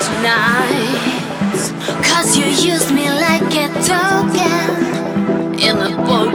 tonight. Cause you used me like a token in the boat.